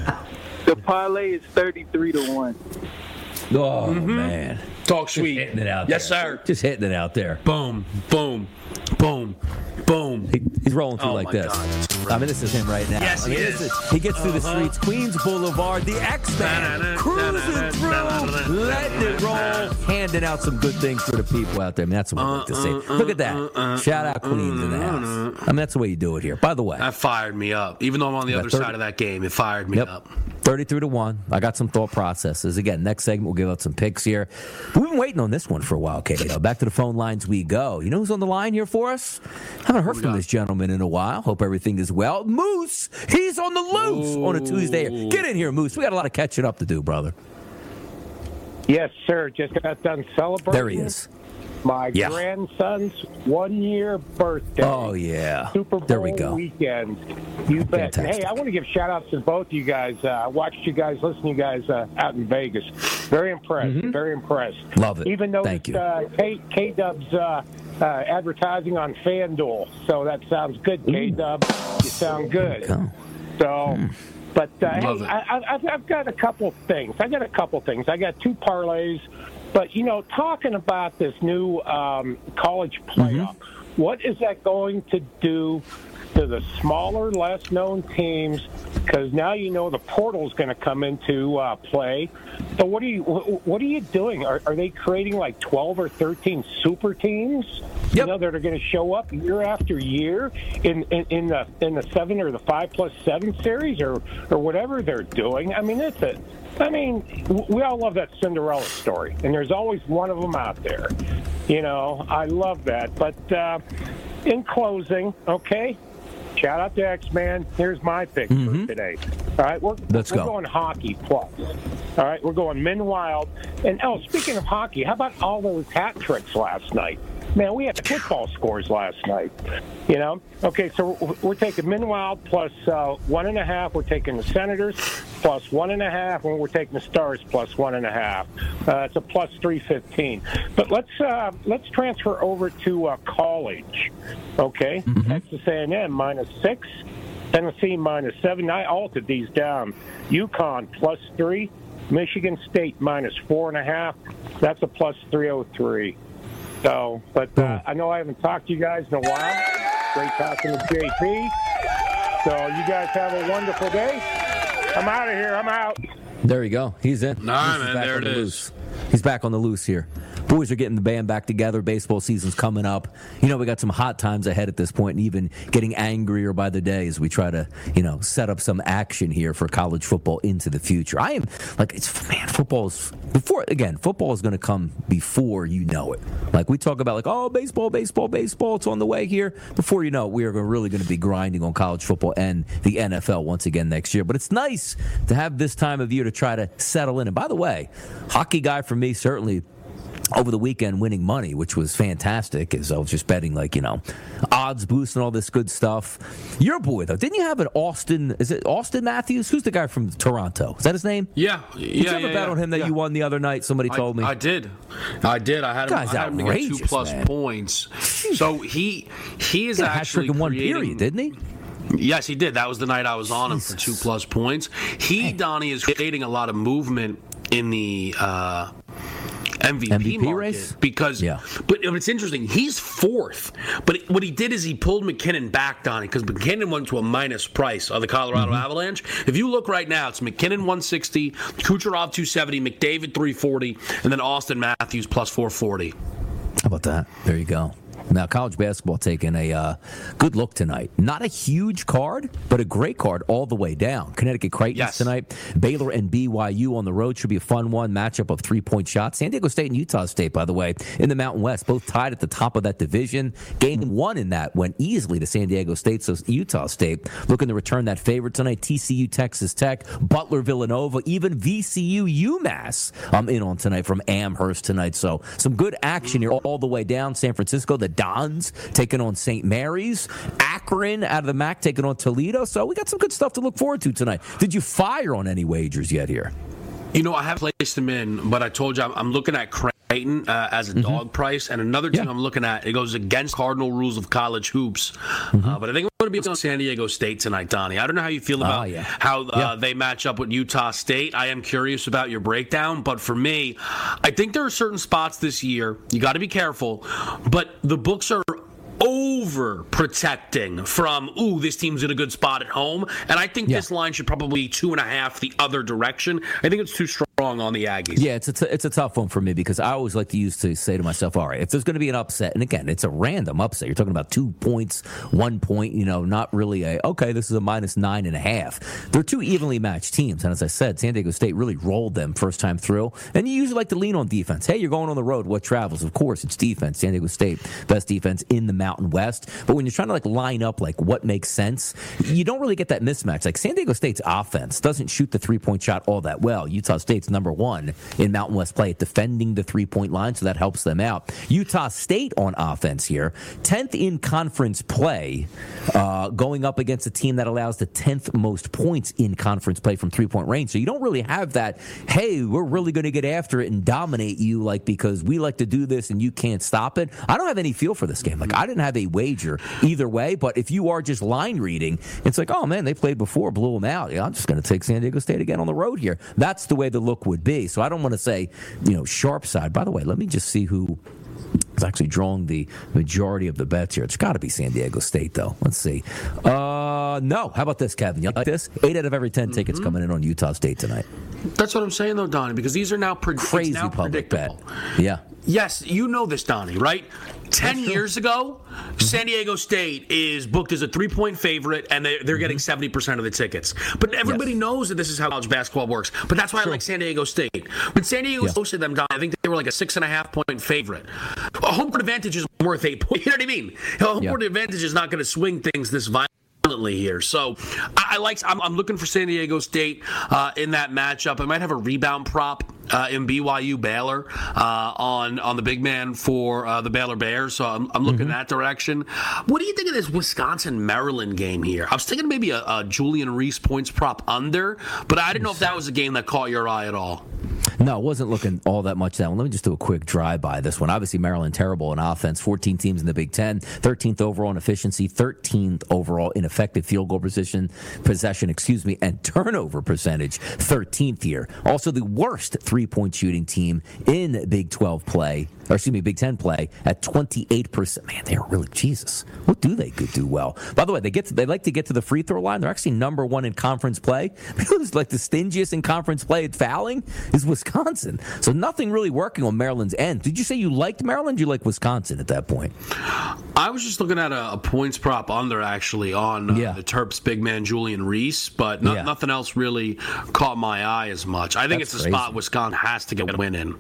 K: the parlay is thirty-three to one.
D: Oh, man.
E: Talk sweet.
D: Hitting it out
E: Yes,
D: there.
E: sir.
D: Just hitting it out there.
E: Boom, boom, boom, boom.
D: He, he's rolling through
E: Oh,
D: like this.
E: God,
D: I mean, this is him right now.
E: Yes,
D: I mean,
E: he
D: this
E: is.
D: he gets through the
E: Uh-huh.
D: streets, Queens Boulevard, the X-Man, cruising through, letting it roll, handing out some good things for the people out there. I mean, that's what I like to see.
E: Uh,
D: Look at that. Shout out Queens in the house. I mean, that's the way you do it here. By the way,
E: That fired me up. Even though I'm on the other
D: 30
E: side of that game, it fired me
D: Yep.
E: up.
D: 33 to 1. I got some thought processes. Again, next segment, we'll give out some picks here. But we've been waiting on this one for a while, Kato. Back to the phone lines we go. You know who's on the line here for us? Haven't heard from this gentleman in a while. Hope everything is well. Moose, he's on the loose on a Tuesday. Get in here, Moose. We got a lot of catching up to do, brother.
L: Yes, sir. Just got done celebrating.
D: There he is.
L: My
D: Yeah.
L: grandson's one year birthday.
D: Oh, yeah.
L: Super Bowl
D: There we go.
L: weekend. You bet.
D: Fantastic.
L: Hey, I want to give shout outs to both you guys. Uh, I watched you guys, listen to you guys uh, out in Vegas. Very impressed. Very impressed.
D: Mm-hmm. Love it.
L: Even though
D: Thank you.
L: Uh, K Dub's uh, uh, advertising on FanDuel. So that sounds good, K Dub. You sound good.
D: Go.
L: So, but uh, hey. I, I've got a couple things. I got a couple things. I got two parlays, but you know, talking about this new um, college playoff, what is that going to do to the smaller, less known teams? Because now you know the portal's going to come into uh, play. So what are you wh- what are you doing? Are, are they creating like twelve or thirteen super teams? You know that are going to show up year after year in, in in the in the seven or the five plus seven series or or whatever they're doing. I mean, it's a. I mean, we all love that Cinderella story, and there's always one of them out there. You know, I love that. But uh, in closing, okay, Shout out to X Man. Here's my pick
D: Mhm.
L: for today. All right, we're,
D: Let's
L: we're
D: go.
L: going hockey plus. All right, we're going men wild. And oh, speaking of hockey, how about all those hat tricks last night? Man, we had the football scores last night. You know? Okay, so we're, taking men wild plus uh, one and a half. We're taking the Senators plus one and a half, and we're taking the Stars plus one and a half. Uh, it's a plus three fifteen. But let's uh, let's transfer over to uh, college. Okay, Texas A&M minus six. Tennessee minus seven. I altered these down. UConn plus three. Michigan State minus four and a half. That's a plus 303. So, but uh, I know I haven't talked to you guys in a while. Great talking with JP. So, you guys have a wonderful day. I'm out of here. I'm out.
D: There you go. He's in.
E: All right,
D: He's
E: man,
D: back
E: there
D: on
E: it
D: the
E: is.
D: loose. He's back on the loose here. Boys are getting the band back together. Baseball season's coming up. You know, we got some hot times ahead at this point, and even getting angrier by the day as we try to, you know, set up some action here for college football into the future. I am like, it's man, football's before again. Football is going to come before you know it. Like we talk about, like, oh, baseball, baseball, baseball. It's on the way here. Before you know it, we are really going to be grinding on college football and the NFL once again next year. But it's nice to have this time of year to try to settle in. And by the way, hockey guy for me certainly over the weekend winning money, which was fantastic, as I was just betting like, you know, odds boost and all this good stuff. Your boy though, didn't you have an Auston is it Auston Matthews? Who's the guy from Toronto? Is that his name?
E: Yeah.
D: Did
E: yeah,
D: you have
E: yeah,
D: a bet
E: yeah,
D: on him that you won the other night? Somebody told me.
E: I did. I did. I had him,
D: Guy's
E: I had him to get two plus
D: man.
E: points. So he he is
D: He had a hat
E: actually
D: in one
E: creating-
D: period, didn't he?
E: Yes, he did. That was the night I was on him for two plus points. He Donnie is creating a lot of movement in the uh, MVP,
D: MVP
E: market
D: race?
E: because. yeah. But it's interesting. He's fourth, but what he did is he pulled MacKinnon back, on it because MacKinnon went to a minus price of the Colorado
D: Mm-hmm.
E: Avalanche. If you look right now, it's MacKinnon 160, Kucherov 270, McDavid 340, and then Auston Matthews plus 440.
D: How about that? There you go. Now, college basketball taking a uh, good look tonight. Not a huge card, but a great card all the way down. Connecticut Creighton tonight. Baylor and BYU on the road should be a fun one. Matchup of three point shots. San Diego State and Utah State, by the way, in the Mountain West, both tied at the top of that division. Game one in that went easily to San Diego State, so Utah State looking to return that favorite tonight. TCU, Texas Tech, Butler, Villanova, even VCU, UMass. I'm in on tonight from Amherst tonight. So some good action here all the way down. San Francisco, the Dons taking on St. Mary's, Akron out of the MAC taking on Toledo. So we got some good stuff to look forward to tonight. Did you fire on any wagers yet here?
E: You know, I have placed them in, but I told you I'm, I'm looking at Creighton uh, as a
D: Mm-hmm.
E: dog price, and another team I'm looking at. It goes against cardinal rules of college hoops,
D: Mm-hmm.
E: uh, but I think I'm going to be on San Diego State tonight, Donnie. I don't know how you feel about
D: Ah, yeah.
E: how uh, they match up with Utah State. I am curious about your breakdown, but for me, I think there are certain spots this year you got to be careful, but the books are over protecting from ooh this team's in a good spot at home and i think this line should probably be two and a half the other direction i think it's too strong on the aggies
D: Yeah, it's a t- it's a tough one for me because I always like to use to say to myself, all right, if there's going to be an upset, and again, it's a random upset. You're talking about two points, one point. You know, not really a okay. This is a minus nine and a half. They're two evenly matched teams, and as I said, San Diego State really rolled them first time through. And you usually like to lean on defense. Hey, you're going on the road. What travels? Of course, it's defense. San Diego State best defense in the Mountain West. But when you're trying to like line up like what makes sense, you don't really get that mismatch. Like San Diego State's offense doesn't shoot the three point shot all that well. Utah State's number one in Mountain West play at defending the three point line, so that helps them out. Utah State on offense here, 10th in conference play, uh, going up against a team that allows the 10th most points in conference play from three point range. So you don't really have that, hey, we're really going to get after it and dominate you, like because we like to do this and you can't stop it. I don't have any feel for this game. Like, I didn't have a wager either way, but if you are just line reading, it's like, oh man, they played before, blew them out. Yeah, I'm just going to take San Diego State again on the road here. That's the way the look would be. So I don't want to say, you know, sharp side. By the way, let me just see who is actually drawing the majority of the bets here. It's got to be San Diego State, though. Let's see. Uh, no. How about this, Kevin? You like this? Eight out of every 10 tickets coming in on Utah State tonight.
E: that's what i'm saying though donnie because these are now pre-
D: Crazy
E: now
D: public bet. Yeah.
E: Yes, you know this, Donnie, right? Ten years ago, San Diego State is booked as a three-point favorite, and they, they're getting seventy percent of the tickets. But everybody knows that this is how college basketball works. But that's why I like San Diego State. When San Diego
D: Yeah.
E: hosted them, I think they were like a six and a half point favorite. A home court advantage is worth eight points. You know what I mean? A home
D: Yeah.
E: court advantage is not going to swing things this violently. here. So I, I like. I'm, I'm, looking for San Diego State uh, in that matchup. I might have a rebound prop uh, in BYU Baylor uh, on on the big man for uh, the Baylor Bears. So I'm, I'm looking mm-hmm. that direction. What do you think of this Wisconsin Maryland game here? I was thinking maybe a, a Julian Reese points prop under, but I didn't know if that was a game that caught your eye at all.
D: No, it wasn't looking all that much that one. Let me just do a quick drive by this one. Obviously, Maryland terrible in offense. 14 teams in the Big Ten, 13th overall in efficiency, 13th overall in effective field goal position, possession, excuse me, and turnover percentage, 13th year. Also, the worst three point shooting team in Big 12 play or excuse me, Big Ten play at 28%. Man, they are really, Jesus. What do they do well? By the way, they get to, they like to get to the free throw line. They're actually number one in conference play. Because like the stingiest in conference play at fouling is Wisconsin. So nothing really working on Maryland's end. Did you say you liked Maryland? you like Wisconsin at that point?
E: I was just looking at a, a points prop under actually on uh, yeah. the Terps big man Julian Reese, but no, yeah. nothing else really caught my eye as much. I think That's it's a crazy. spot Wisconsin has to get a win in.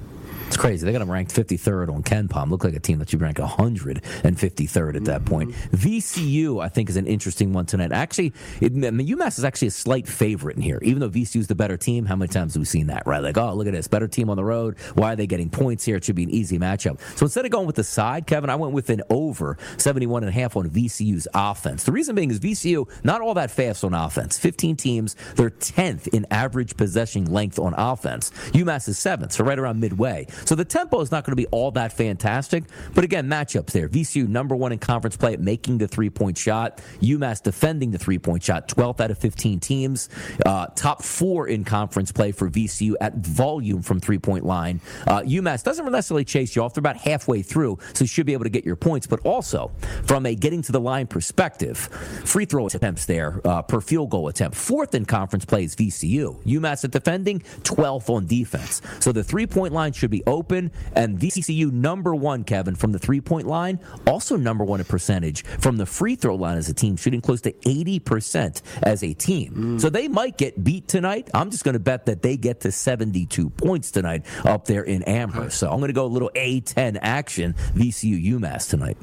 D: It's crazy. They got them ranked 53rd on KenPom. Look like a team that you rank 153rd at that point. VCU, I think, is an interesting one tonight. Actually, it, I mean, UMass is actually a slight favorite in here, even though VCU is the better team. How many times have we seen that, right? Like, oh, look at this, better team on the road. Why are they getting points here? It should be an easy matchup. So instead of going with the side, Kevin, I went with an over 71 and a half on VCU's offense. The reason being is VCU not all that fast on offense. 15 teams, they're 10th in average possession length on offense. UMass is seventh, so right around midway. So the tempo is not going to be all that fantastic. But again, matchups there. VCU number one in conference play at making the three point shot. UMass defending the three point shot, 12th out of 15 teams. Uh, top four in conference play for VCU at volume from three point line. Uh, UMass doesn't necessarily chase you off. They're about halfway through, so you should be able to get your points. But also, from a getting to the line perspective, free throw attempts there uh, per field goal attempt. Fourth in conference play is VCU. UMass at defending, 12th on defense. So the three point line should be open. And VCU number one, Kevin, from the three point line, also number one in percentage from the free throw line as a team, shooting close to 80% as a team. Mm. So they might get beat tonight. I'm just going to bet that they get to 72 points tonight up there in Amherst. So I'm going to go a little A10 action, VCU UMass tonight.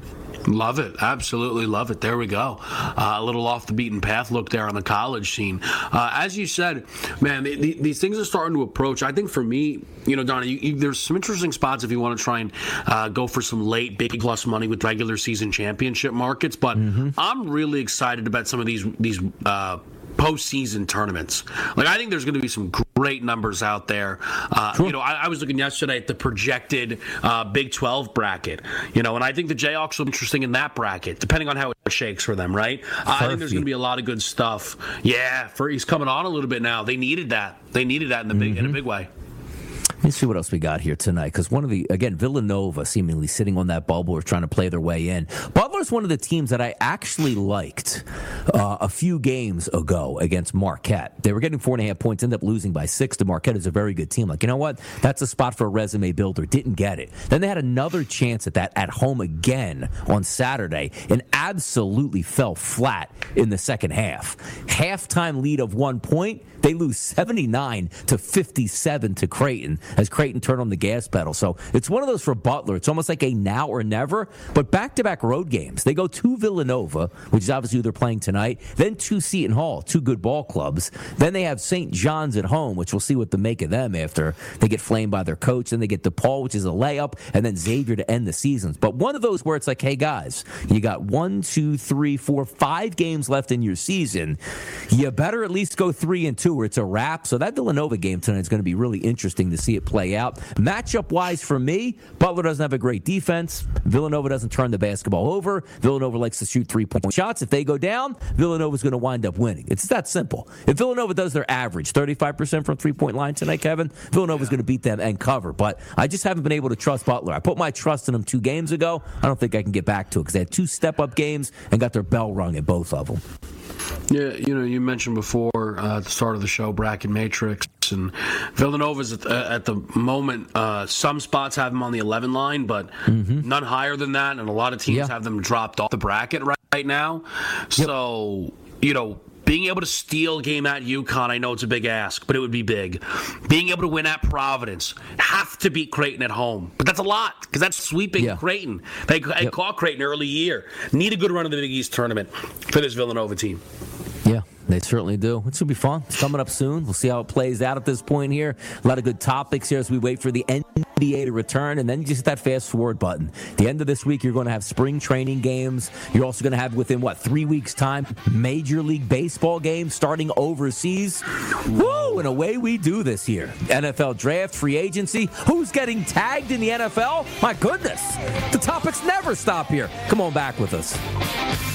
E: Love it. Absolutely love it. There we go. Uh, a little off the beaten path look there on the college scene. Uh, as you said, man, the, the, these things are starting to approach. I think for me, you know, Donna, you, you, there's some interesting spots if you want to try and uh, go for some late big plus money with regular season championship markets. But mm-hmm. I'm really excited about some of these these uh, postseason tournaments. Like I think there's going to be some great numbers out there. Uh, You know, I, I, was looking yesterday at the projected uh, Big 12 bracket. You know, and I think the Jayhawks are interesting in that bracket, depending on how it shakes for them. Right? Uh, I think there's going to be a lot of good stuff. Yeah, for he's coming on a little bit now. They needed that. They needed that in the big mm-hmm. in a mm-hmm. big way.
D: Let's see what else we got here tonight. Because one of the, again, Villanova seemingly sitting on that bubble or trying to play their way in. Butler's one of the teams that I actually liked uh, a few games ago against Marquette. They were getting four and a half points, ended up losing by six to Marquette is a very good team. Like, you know what? That's a spot for a resume builder. Didn't get it. Then they had another chance at that at home again on Saturday and absolutely fell flat in the second half. Halftime lead of one point they lose 79 to 57 to Creighton as Creighton turned on the gas pedal. So it's one of those for Butler. It's almost like a now or never, but back to back road games. They go to Villanova, which is obviously who they're playing tonight, then to Seton Hall, two good ball clubs. Then they have St. John's at home, which we'll see what to make of them after they get flamed by their coach. Then they get DePaul, which is a layup, and then Xavier to end the seasons. But one of those where it's like, hey guys, you got one, two, three, four, five games left in your season. You better at least go three and two where it's a wrap. So that Villanova game tonight is going to be really interesting to see it play out. Matchup wise for me, Butler doesn't have a great defense. Villanova doesn't turn the basketball over. Villanova likes to shoot three point shots. If they go down, Villanova is going to wind up winning. It's that simple. If Villanova does their average, 35% from three point line tonight, Kevin, Villanova is going to beat them and cover. But I just haven't been able to trust Butler. I put my trust in them two games ago. I don't think I can get back to it because they had two step up games and got their bell rung at both of them.
E: Yeah, you know, you mentioned before uh, at the start of the show bracket matrix, and Villanova's at, uh, at the moment. Uh, some spots have them on the 11 line, but mm-hmm. none higher than that, and a lot of teams yeah. have them dropped off the bracket right, right now. Yep. So, you know, Being able to steal a game at UConn, I know it's a big ask, but it would be big. Being able to win at Providence, have to beat Creighton at home, but that's a lot because that's sweeping
D: Yeah.
E: Creighton. They, I
D: Yep.
E: caught Creighton early year. Need a good run in the Big East tournament for this Villanova team.
D: Yeah, they certainly do. It's going to be fun. It's coming up soon. We'll see how it plays out at this point here. A lot of good topics here as we wait for the NBA to return. And then you just hit that fast forward button. The end of this week, you're going to have spring training games. You're also going to have, within what, three weeks' time, Major League Baseball games starting overseas. Woo! And away we do this year. NFL draft, free agency. Who's getting tagged in the NFL? My goodness. The topics never stop here. Come on back with us.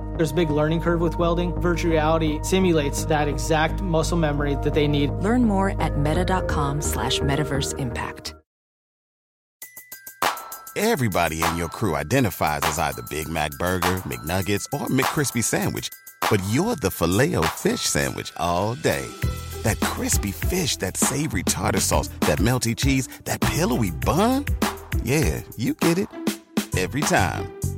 H: There's a big learning curve with welding. Virtual reality simulates that exact muscle memory that they need.
G: Learn more at meta.com slash metaverse impact.
I: Everybody in your crew identifies as either Big Mac Burger, McNuggets, or McCrispy Sandwich. But you're the filet fish Sandwich all day. That crispy fish, that savory tartar sauce, that melty cheese, that pillowy bun. Yeah, you get it. Every time.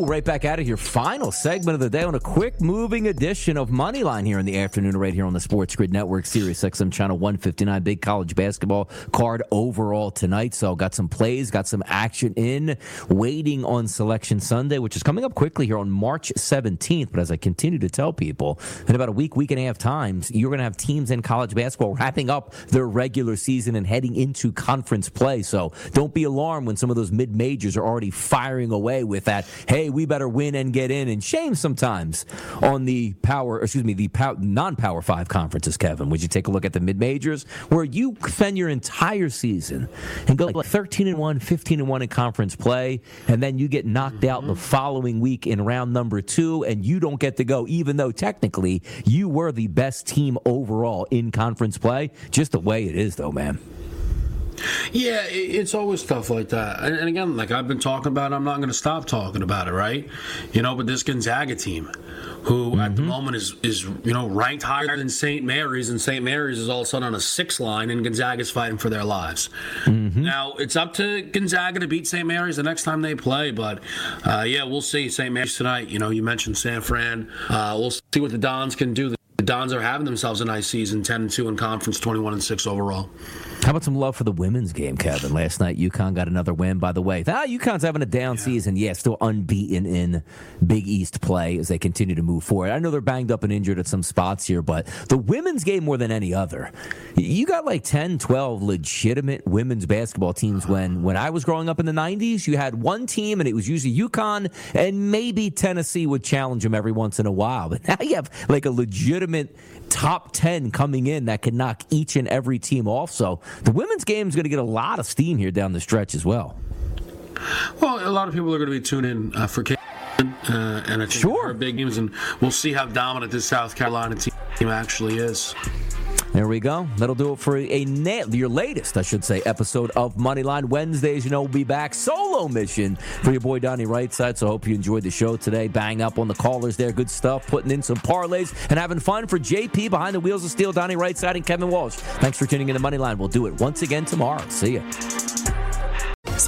D: Right back out of here. Final segment of the day on a quick moving edition of Moneyline here in the afternoon, right here on the Sports Grid Network, Sirius XM Channel 159. Big college basketball card overall tonight. So, got some plays, got some action in, waiting on Selection Sunday, which is coming up quickly here on March 17th. But as I continue to tell people, in about a week, week and a half times, you're going to have teams in college basketball wrapping up their regular season and heading into conference play. So, don't be alarmed when some of those mid majors are already firing away with that hey, we better win and get in. And shame sometimes on the power, excuse me, the pow- non-power five conferences. Kevin, would you take a look at the mid majors where you spend your entire season and go like 13 and one, 15 and one in conference play, and then you get knocked out the mm-hmm. following week in round number two, and you don't get to go, even though technically you were the best team overall in conference play. Just the way it is, though, man.
E: Yeah, it's always stuff like that. And and again, like I've been talking about, I'm not going to stop talking about it, right? You know, but this Gonzaga team, who at the moment is is you know ranked higher than St. Mary's, and St. Mary's is all of a sudden on a six line, and Gonzaga's fighting for their lives. Now it's up to Gonzaga to beat St. Mary's the next time they play, but uh, yeah, we'll see St. Mary's tonight. You know, you mentioned San Fran. Uh, we'll see what the Dons can do. The Dons are having themselves a nice season, 10 and 2 in conference, 21 and 6 overall.
D: How about some love for the women's game, Kevin? Last night, UConn got another win, by the way. Ah, UConn's having a down season. Yeah, still unbeaten in Big East play as they continue to move forward. I know they're banged up and injured at some spots here, but the women's game more than any other. You got like 10, 12 legitimate women's basketball teams when, when I was growing up in the 90s. You had one team, and it was usually UConn, and maybe Tennessee would challenge them every once in a while. But now you have like a legitimate top 10 coming in that can knock each and every team off. So the women's game is going to get a lot of steam here down the stretch as well.
E: Well, a lot of people are going to be tuning in uh, for Caitlin, uh, and I think sure. big games, and we'll see how dominant this South Carolina team actually is.
D: There we go. That'll do it for a na- your latest, I should say, episode of Moneyline Wednesdays. You know, we'll be back solo mission for your boy Donnie Rightside. So hope you enjoyed the show today. Bang up on the callers there, good stuff. Putting in some parlays and having fun for JP behind the wheels of steel, Donnie Rightside and Kevin Walsh. Thanks for tuning in to Moneyline. We'll do it once again tomorrow. See ya.